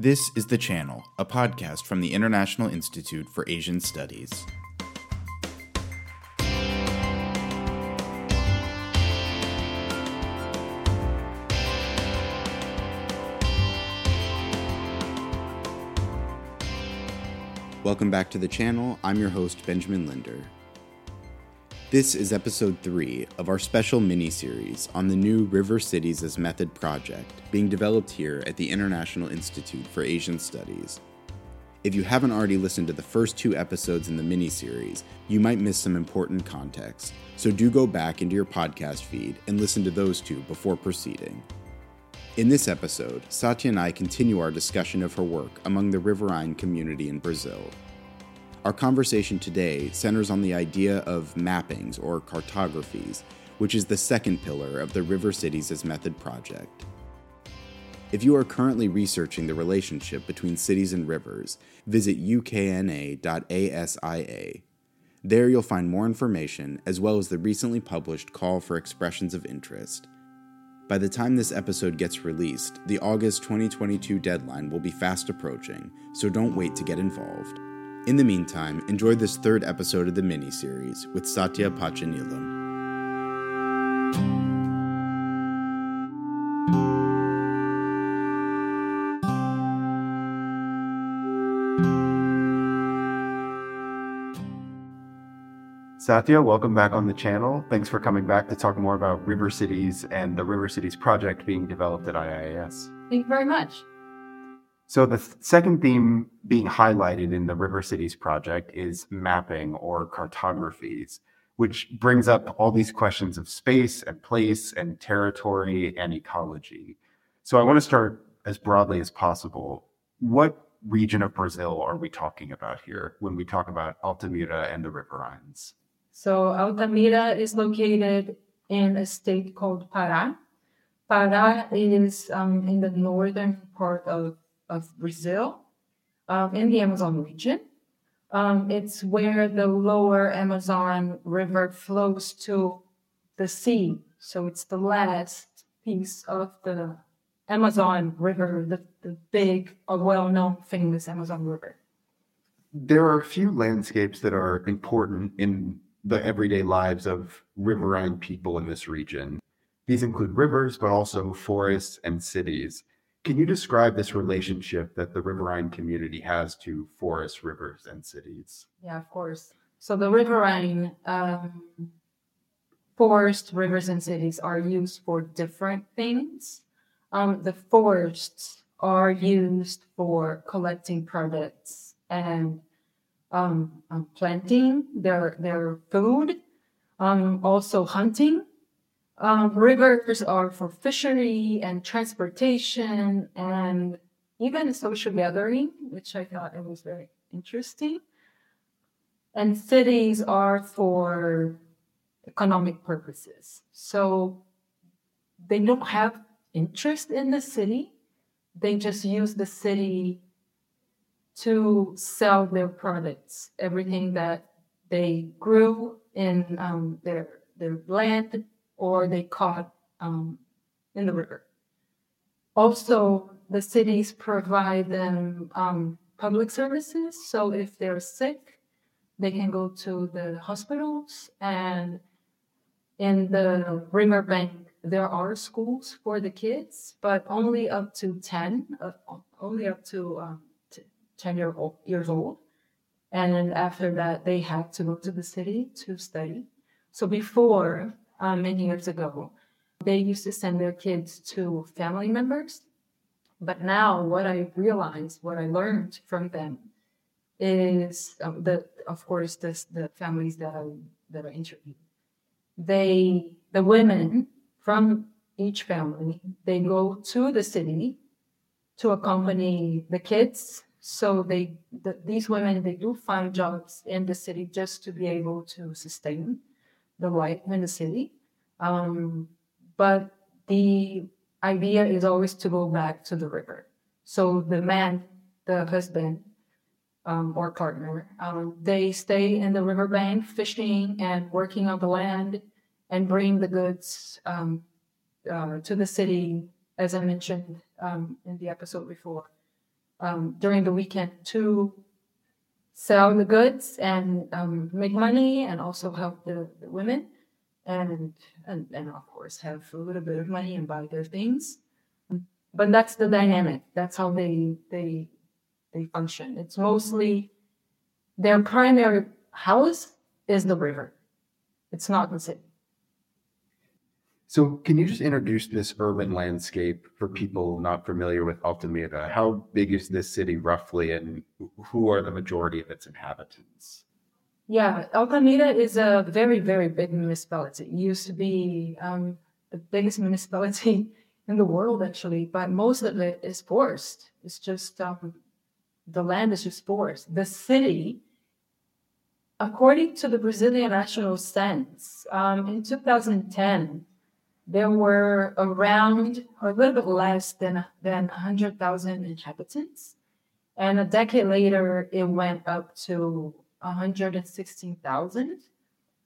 This is The Channel, a podcast from the International Institute for Asian Studies. Welcome back to the channel. I'm your host, Benjamin Linder. This is episode 3 of our special mini series on the new River Cities as Method project being developed here at the International Institute for Asian Studies. If you haven't already listened to the first two episodes in the mini series, you might miss some important context, so do go back into your podcast feed and listen to those two before proceeding. In this episode, Satya and I continue our discussion of her work among the riverine community in Brazil our conversation today centers on the idea of mappings or cartographies, which is the second pillar of the River Cities as Method project. If you are currently researching the relationship between cities and rivers, visit ukna.asia. There you'll find more information as well as the recently published call for expressions of interest. By the time this episode gets released, the August 2022 deadline will be fast approaching, so don't wait to get involved. In the meantime, enjoy this third episode of the mini series with Satya Patchineelam. Satya, welcome back on the channel. Thanks for coming back to talk more about River Cities and the River Cities project being developed at IIAS. Thank you very much. So the th- second theme being highlighted in the River Cities project is mapping or cartographies, which brings up all these questions of space and place and territory and ecology. So I want to start as broadly as possible. What region of Brazil are we talking about here when we talk about Altamira and the riverines? So Altamira is located in a state called Pará. Pará is um, in the northern part of of Brazil um, in the Amazon region. Um, it's where the lower Amazon River flows to the sea. So it's the last piece of the Amazon River, the, the big, well known, famous Amazon River. There are a few landscapes that are important in the everyday lives of riverine people in this region. These include rivers, but also forests and cities. Can you describe this relationship that the riverine community has to forests, rivers, and cities? Yeah, of course. So the riverine um, forest, rivers, and cities are used for different things. Um, the forests are used for collecting products and um, um planting their their food, um, also hunting um, rivers are for fishery and transportation and even social gathering, which I thought it was very interesting. And cities are for economic purposes. So they don't have interest in the city. They just use the city to sell their products, everything that they grew in um, their their land or they caught um, in the river. Also, the cities provide them um, public services. So if they're sick, they can go to the hospitals. And in the riverbank, there are schools for the kids, but only up to 10, uh, only up to um, 10 year old, years old. And then after that, they have to go to the city to study. So before, uh, many years ago. They used to send their kids to family members. But now, what I realized, what I learned from them, is um, that, of course, this, the families that I that I interviewed, they the women from each family they go to the city to accompany the kids. So they the, these women they do find jobs in the city just to be able to sustain the life in the city. Um, but the idea is always to go back to the river. So the man, the husband, um, or partner, um, they stay in the riverbank fishing and working on the land and bring the goods um, uh, to the city, as I mentioned um, in the episode before. um, during the weekend to sell the goods and um, make money and also help the, the women and, and and of course have a little bit of money and buy their things. But that's the dynamic. That's how they they they function. It's mostly their primary house is the river. It's not the city. So, can you just introduce this urban landscape for people not familiar with Altamira? How big is this city roughly, and who are the majority of its inhabitants? Yeah, Altamira is a very, very big municipality. It used to be um, the biggest municipality in the world, actually, but most of it is forest. It's just um, the land is just forest. The city, according to the Brazilian National Census, um, in 2010, there were around a little bit less than than 100,000 inhabitants. And a decade later, it went up to 116,000.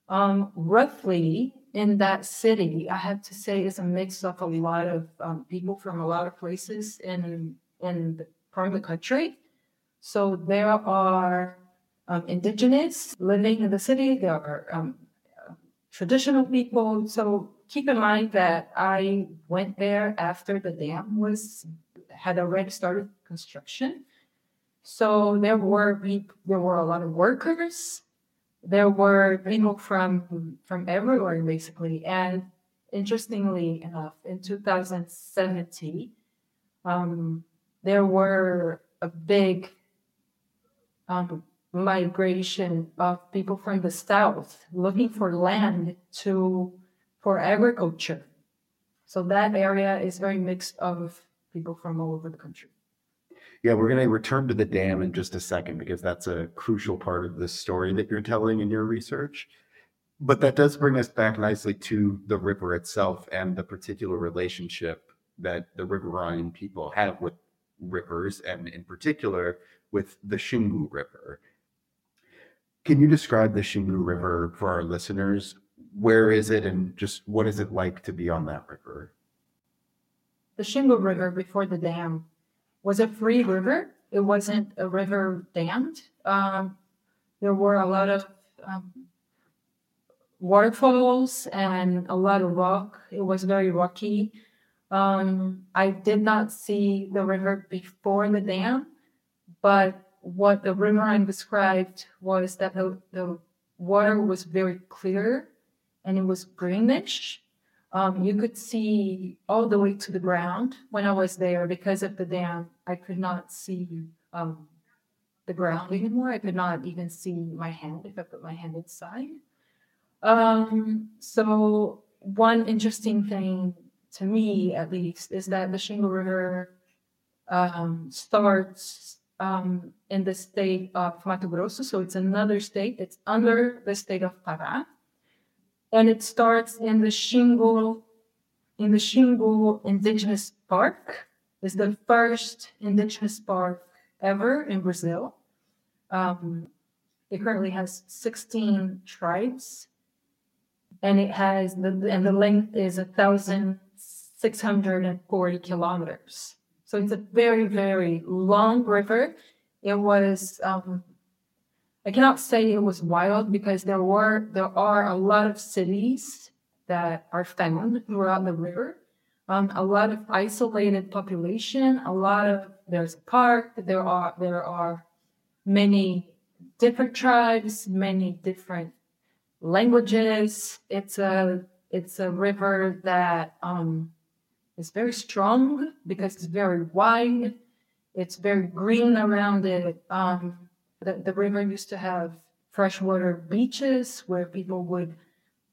Um, roughly in that city, I have to say, is a mix of a lot of um, people from a lot of places in in the, part of the country. So there are um, indigenous living in the city. There are um, traditional people. So keep in mind that I went there after the dam was had already started construction. So there were there were a lot of workers. There were people from from everywhere basically. And interestingly enough, in 2017, um, there were a big um, migration of people from the south looking for land to for agriculture. So that area is very mixed of people from all over the country. Yeah, we're going to return to the dam in just a second because that's a crucial part of the story that you're telling in your research. But that does bring us back nicely to the river itself and the particular relationship that the riverine people have with rivers, and in particular with the Xingu River. Can you describe the Xingu River for our listeners? where is it and just what is it like to be on that river? The Xingu River before the dam was a free river. It wasn't a river dammed. Um, there were a lot of um, waterfalls and a lot of rock. It was very rocky. Um, I did not see the river before the dam, but what the riverine described was that the, the water was very clear and it was greenish. Um, you could see all the way to the ground when I was there because of the dam. I could not see um, the ground anymore. I could not even see my hand if I put my hand inside. Um, so one interesting thing to me, at least, is that the Xingu River um, starts um, in the state of Mato Grosso. So it's another state. It's under the state of Pará and it starts in the Xingu, in the Xingu Indigenous Park. It's the first indigenous park ever in Brazil. Um, it currently has 16 tribes, and it has the and the length is a thousand six hundred and forty kilometers. So it's a very very long river. It was um, I cannot say it was wild because there were there are a lot of cities that are found throughout the river. Um, a lot of isolated population. A lot of there's a park. There are there are many different tribes, many different languages. It's a it's a river that um, is very strong because it's very wide. It's very green around it. Um, the, the river used to have freshwater beaches where people would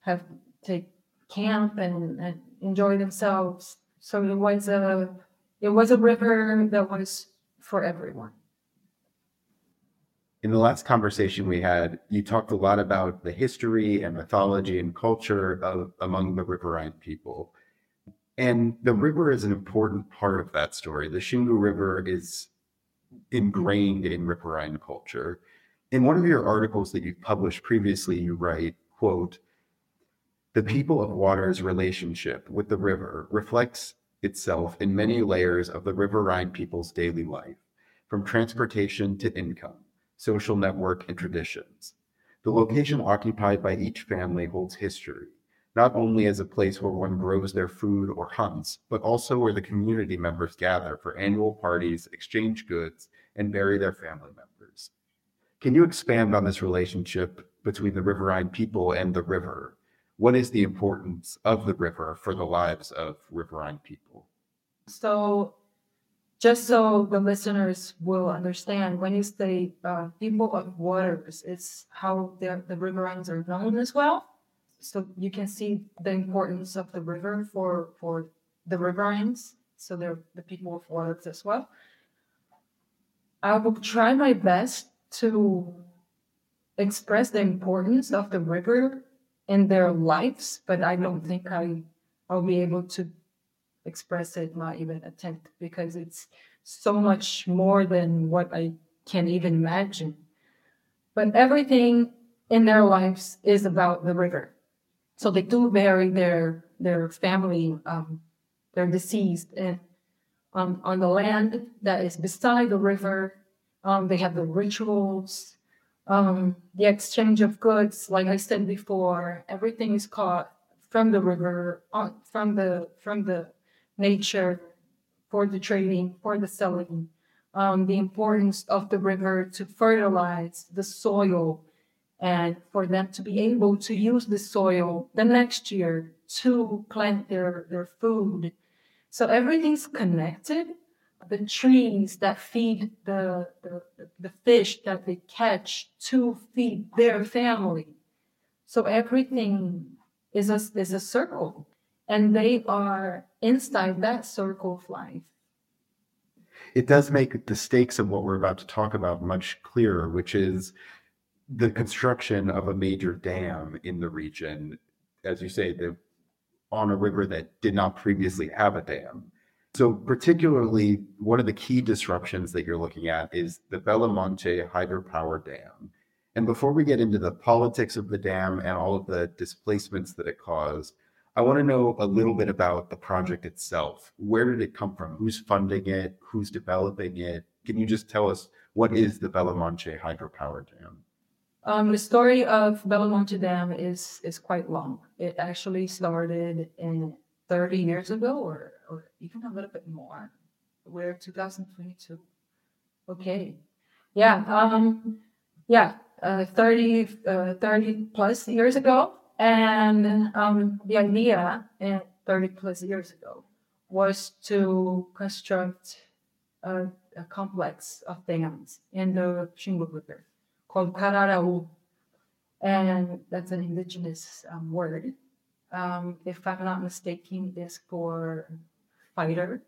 have to camp and, and enjoy themselves. So it was a it was a river that was for everyone. In the last conversation we had, you talked a lot about the history and mythology and culture of, among the riverine people. And the river is an important part of that story. The Xingu River is ingrained in riverine culture. In one of your articles that you've published previously, you write, quote, the people of water's relationship with the river reflects itself in many layers of the riverine people's daily life, from transportation to income, social network, and traditions. The location occupied by each family holds history, not only as a place where one grows their food or hunts, but also where the community members gather for annual parties, exchange goods, and bury their family members. Can you expand on this relationship between the riverine people and the river? What is the importance of the river for the lives of riverine people? So, just so the listeners will understand, when you say uh, people of waters, it's how the, the riverines are known as well so you can see the importance of the river for for the riverines. So they're the people of waters as well. I will try my best to express the importance of the river in their lives, but I don't think I I'll be able to express it, not even attempt, because it's so much more than what I can even imagine. But everything in their lives is about the river. So they do bury their their family, um, their deceased, and um, on the land that is beside the river. Um, they have the rituals, um, the exchange of goods. Like I said before, everything is caught from the river, on, from the from the nature, for the trading, for the selling. Um, the importance of the river to fertilize the soil and for them to be able to use the soil the next year to plant their, their food. So everything's connected. The trees that feed the, the, the fish that they catch to feed their family. So everything is a, is a circle. And they are inside that circle of life. It does make the stakes of what we're about to talk about much clearer, which is the construction of a major dam in the region, as you say, the, on a river that did not previously have a dam. So, particularly, one of the key disruptions that you're looking at is the Belo Monte hydropower dam. And before we get into the politics of the dam and all of the displacements that it caused, I want to know a little bit about the project itself. Where did it come from? Who's funding it? Who's developing it? Can you just tell us what is the Belo Monte hydropower dam? Um, the story of Belo Monte Dam is is quite long. It actually started in 30 years ago, or or even a little bit more. We're 2022. Okay, yeah, um, yeah, uh, 30 uh, 30 plus years ago, and um, the idea in 30 plus years ago was to construct a, a complex of dams in the Xingu River called Kararaô. And that's an indigenous um, word. Um, if I'm not mistaken, it's for fighter.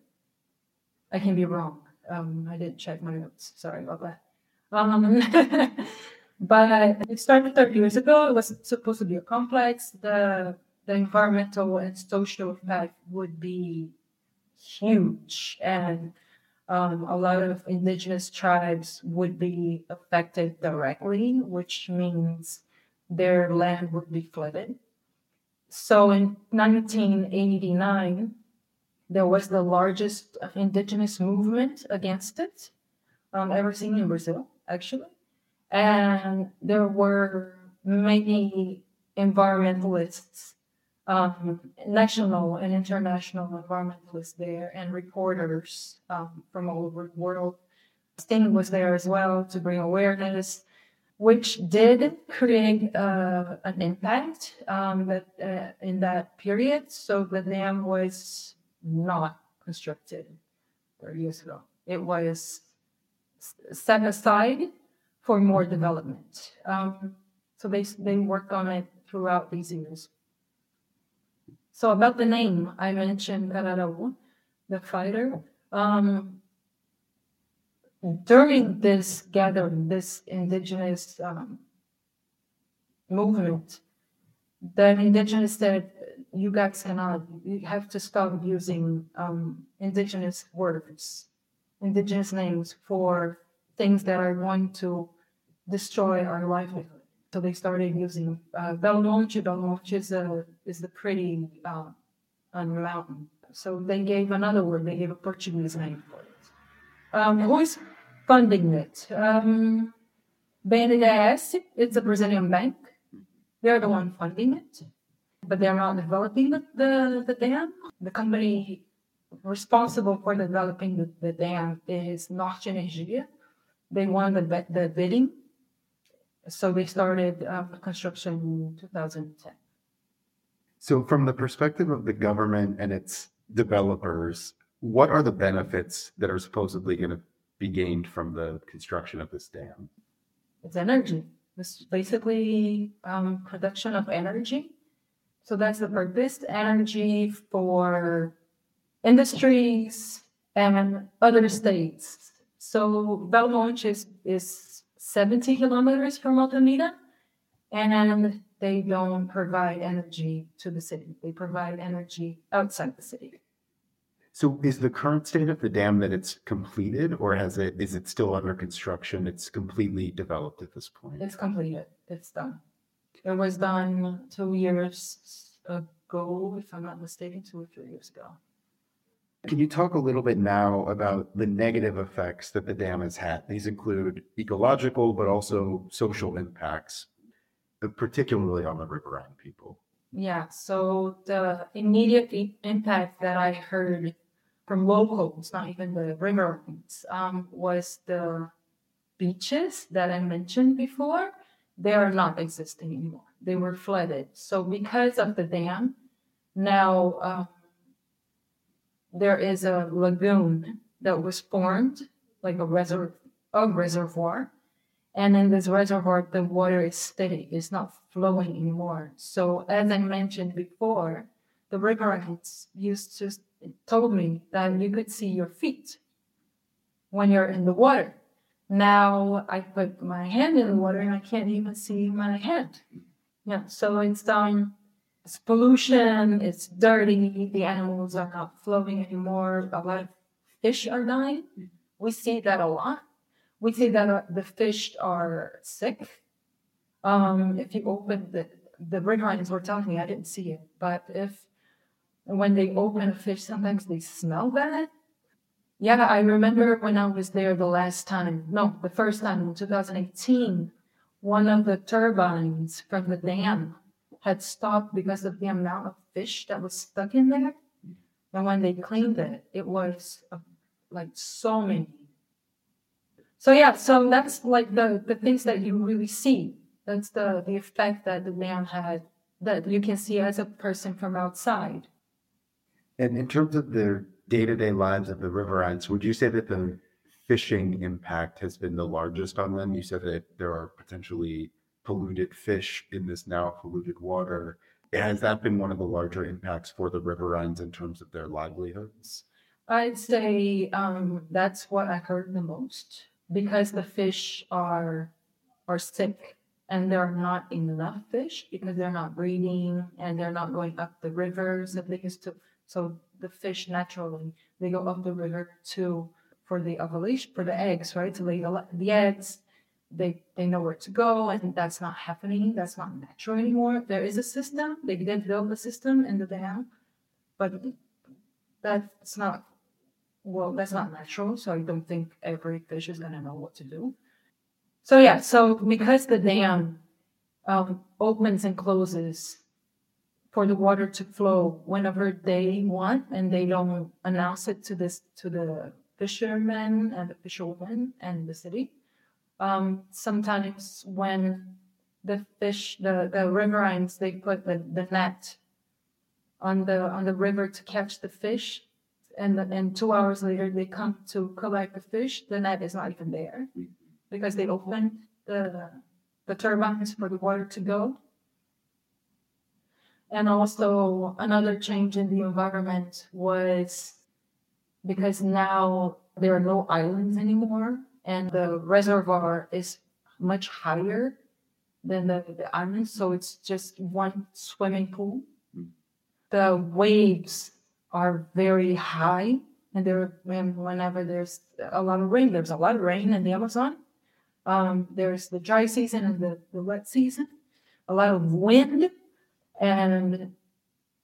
I can be wrong. Um, I didn't check my notes. Sorry about that. Um, but it started 30 years ago. It was supposed to be a complex. The the environmental and social effect would be huge, and um, a lot of indigenous tribes would be affected directly, which means their land would be flooded. So in 1989, there was the largest indigenous movement against it um, ever seen in Brazil, actually. And there were many environmentalists um, national and international environmentalists there and reporters um, from all over the world. Sting was there as well to bring awareness, which did create uh, an impact um, uh, in that period. So the dam was not constructed 30 years ago. It was set aside for more development. Um, so they, they worked on it throughout these years. So about the name, I mentioned Kararaô, the fighter. Um, during this gathering, this indigenous um, movement, the indigenous said, you guys cannot, you have to stop using um, indigenous words, indigenous names for things that are going to destroy our livelihood. So they started using uh, Belo Monte. Belmonte is, a, is the pretty uh, on the mountain. So they gave another word. They gave a Portuguese name for it. Um, who is funding it? Um, BNDES, it's a Brazilian bank. They're the one funding it, but they're not developing the, the, the dam. The company responsible for developing the, the dam is Norte Energia. They won the, the bidding, so they started um, construction in 2010. So, from the perspective of the government and its developers, what are the benefits that are supposedly going to be gained from the construction of this dam? It's energy. It's basically um, production of energy. So that's the purpose energy for industries and other states. So Belo Monte is, is 70 kilometers from Altamira, and they don't provide energy to the city. They provide energy outside the city. So is the current state of the dam that it's completed or has it is it still under construction? It's completely developed at this point. It's completed. It's done. It was done two years ago, if I'm not mistaken, two or three years ago. Can you talk a little bit now about the negative effects that the dam has had? These include ecological, but also social impacts, particularly on the riverine people. Yeah, so the immediate impact that I heard from locals, not even the riverines, um, was the beaches that I mentioned before. They are not existing anymore. They were flooded. So because of the dam, now um, there is a lagoon that was formed, like a, reserv- a reservoir. And in this reservoir, the water is steady, it's not flowing anymore. So, as I mentioned before, the riverines used to told me that you could see your feet when you're in the water. Now I put my hand in the water and I can't even see my hand. Yeah, so it's um, it's pollution, it's dirty, the animals are not flowing anymore, a lot of fish are dying. We see that a lot. We see that uh, the fish are sick. Um, if you open the the riverines were telling me, I didn't see it, but if when they open a fish, sometimes they smell bad. Yeah, I remember when I was there the last time, no, the first time in 2018, one of the turbines from the dam had stopped because of the amount of fish that was stuck in there. And when they cleaned it, it was uh, like so many. So yeah, so that's like the, the things that you really see. That's the, the effect that the dam had that you can see as a person from outside. And in terms of the day to day lives of the riverines, would you say that the fishing impact has been the largest on them? You said that there are potentially polluted fish in this now polluted water. Has that been one of the larger impacts for the riverines in terms of their livelihoods? I'd say um, that's what I heard the most because the fish are are sick and there are not enough fish because they're not breeding and they're not going up the rivers that they used to. So the fish naturally they go up the river to for the ovulation for the eggs, right? To lay the eggs. They they know where to go, and that's not happening. That's not natural anymore. There is a system. They did build a system in the dam, but that's not well. That's not natural. So I don't think every fish is gonna know what to do. So yeah. So because the dam um, opens and closes for the water to flow whenever they want and they don't announce it to this to the fishermen and the fisherwomen and the city. Um, sometimes when the fish the, the riverines they put the, the net on the on the river to catch the fish. And and two hours later they come to collect the fish, the net is not even there because they opened the the turbines for the water to go. And also another change in the environment was because now there are no islands anymore and the reservoir is much higher than the, the islands. So it's just one swimming pool. The waves are very high and there whenever there's a lot of rain, there's a lot of rain in the Amazon. Um, there's the dry season and the, the wet season, a lot of wind and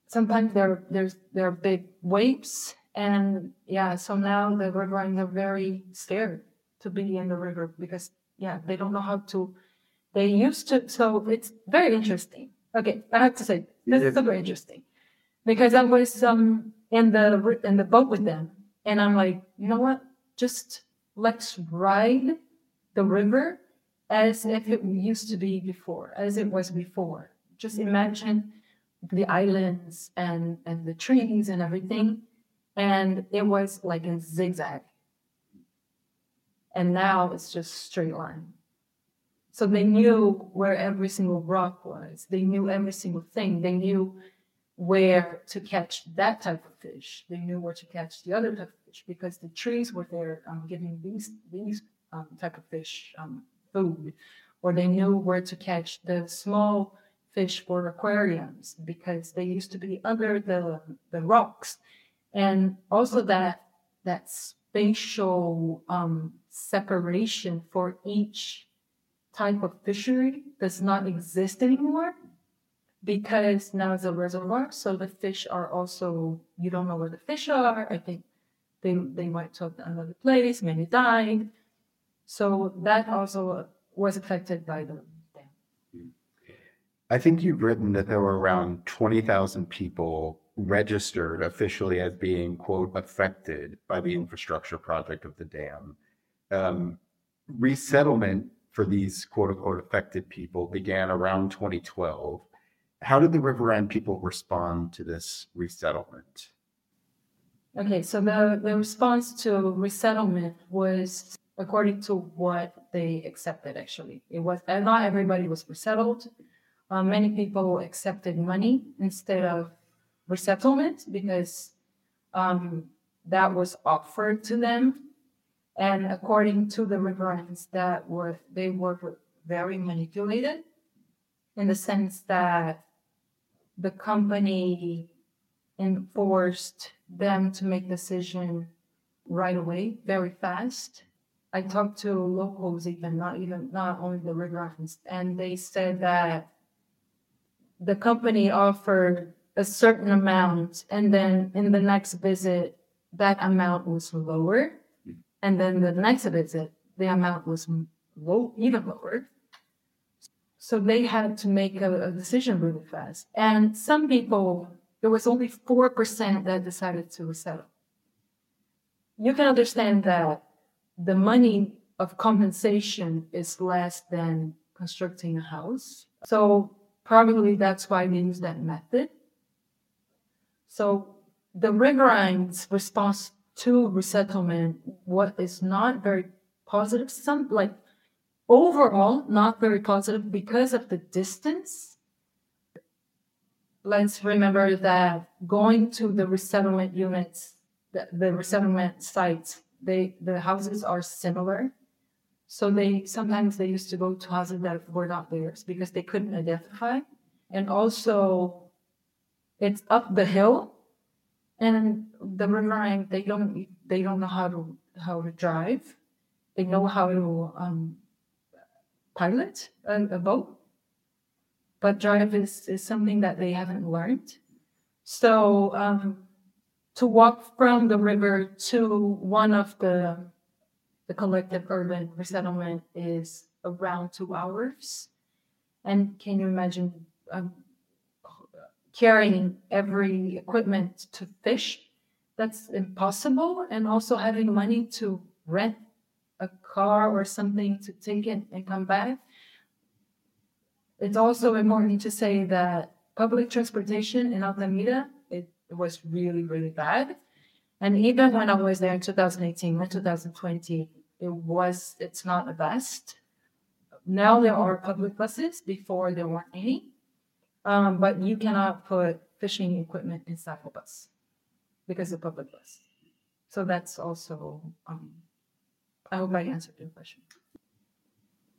sometimes there there's there are big waves and yeah so now the riverines are very scared to be in the river because yeah, they don't know how to. They used to, so it's very interesting. Okay, I have to say this is super interesting because I was um in the in the boat with them, and I'm like, you know what? Just let's ride the river as if it used to be before, as it was before. Just imagine the islands and and the trees and everything, and it was like a zigzag. And now it's just straight line. So they knew where every single rock was. They knew every single thing. They knew where to catch that type of fish. They knew where to catch the other type of fish because the trees were there um, giving these these um, type of fish um, food, or they knew where to catch the small fish for aquariums because they used to be under the the rocks, and also that that spatial um, separation for each type of fishery does not exist anymore because now it's a reservoir. So the fish are also, you don't know where the fish are. I think they, they went to another place, many died. So that also was affected by the dam. I think you've written that there were around 20,000 people registered officially as being, quote, affected by the infrastructure project of the dam. Um, resettlement for these quote unquote affected people began around 2012. How did the Riverine people respond to this resettlement? Okay, so the, the response to resettlement was according to what they accepted, actually. It was, not everybody was resettled. Uh, many people accepted money instead of resettlement because um, that was offered to them and according to the riverines, that were they were very manipulated in the sense that the company enforced them to make decision right away, very fast. I talked to locals even, not even not only the riverines, and they said that the company offered a certain amount, and then in the next visit, that amount was lower and then the next visit, the amount was low, even lower. So they had to make a, a decision really fast. And some people, there was only 4% that decided to settle. You can understand that the money of compensation is less than constructing a house. So probably that's why they use that method. So the riverines response to resettlement, what is not very positive, some like overall not very positive because of the distance. Let's remember that going to the resettlement units, the, the resettlement sites, they the houses are similar. So they sometimes they used to go to houses that were not theirs because they couldn't identify. And also it's up the hill and the riverine they don't they don't know how to how to drive. They know how to um, pilot a, a, boat. But drive is, is something that they haven't learned. So um, to walk from the river to one of the the collective urban resettlement is around two hours. And can you imagine um, carrying every equipment to fish. That's impossible. And also having money to rent a car or something to take it and come back. It's also important to say that public transportation in Altamira, it, it was really, really bad. And even when I was there in 2018 and 2020, it was, it's not the best. Now there are public buses, before there weren't any. Um, but you cannot put fishing equipment inside a bus because of public bus. So that's also, um, I hope I answered your question.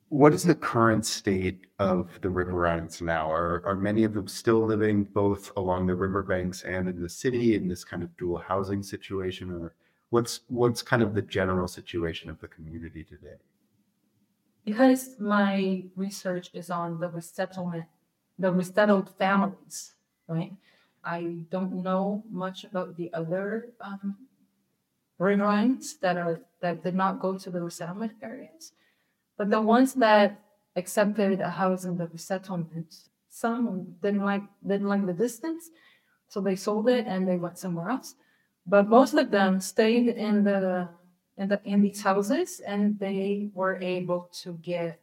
What is the current state of the riverines now? Are, are many of them still living both along the riverbanks and in the city in this kind of dual housing situation? Or what's, what's kind of the general situation of the community today? Because my research is on the resettlement the resettled families, right? I don't know much about the other um, riverines that are that did not go to the resettlement areas. But the ones that accepted a house in the resettlement, some didn't like didn't like the distance, so they sold it and they went somewhere else. But most of them stayed in the in the in these houses and they were able to get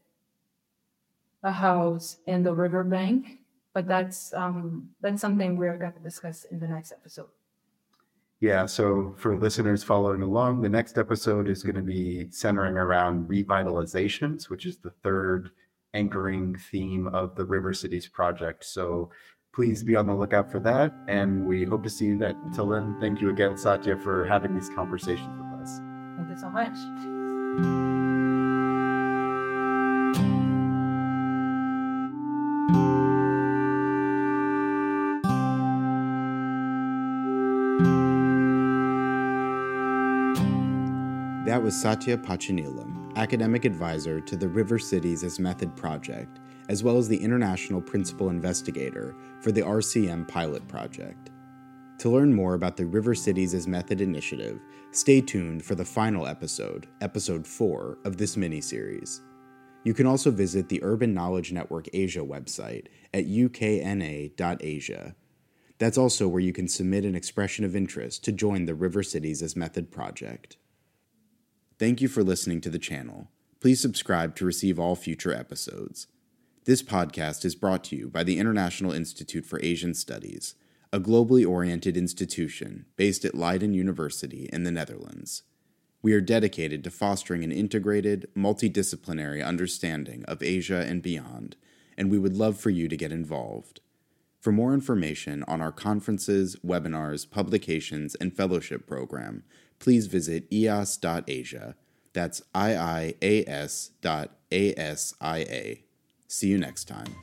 a house in the riverbank. But that's um that's something we're going to discuss in the next episode. Yeah, so for listeners following along, the next episode is going to be centering around revitalizations, which is the third anchoring theme of the River Cities project. So please be on the lookout for that. And we hope to see you then. Until then, thank you again, Satya, for having these conversations with us. Thank you so much. That was Satya Patchineelam, academic advisor to the River Cities as Method project, as well as the international principal investigator for the RCM pilot project. To learn more about the River Cities as Method initiative, stay tuned for the final episode, episode 4 of this mini-series. You can also visit the Urban Knowledge Network Asia website at ukna.asia. That's also where you can submit an expression of interest to join the River Cities as Method project. Thank you for listening to the channel. Please subscribe to receive all future episodes. This podcast is brought to you by the International Institute for Asian Studies, a globally oriented institution based at Leiden University in the Netherlands. We are dedicated to fostering an integrated, multidisciplinary understanding of Asia and beyond, and we would love for you to get involved. For more information on our conferences, webinars, publications, and fellowship program, please visit iias.asia. That's I I A S dot A S I A. See you next time.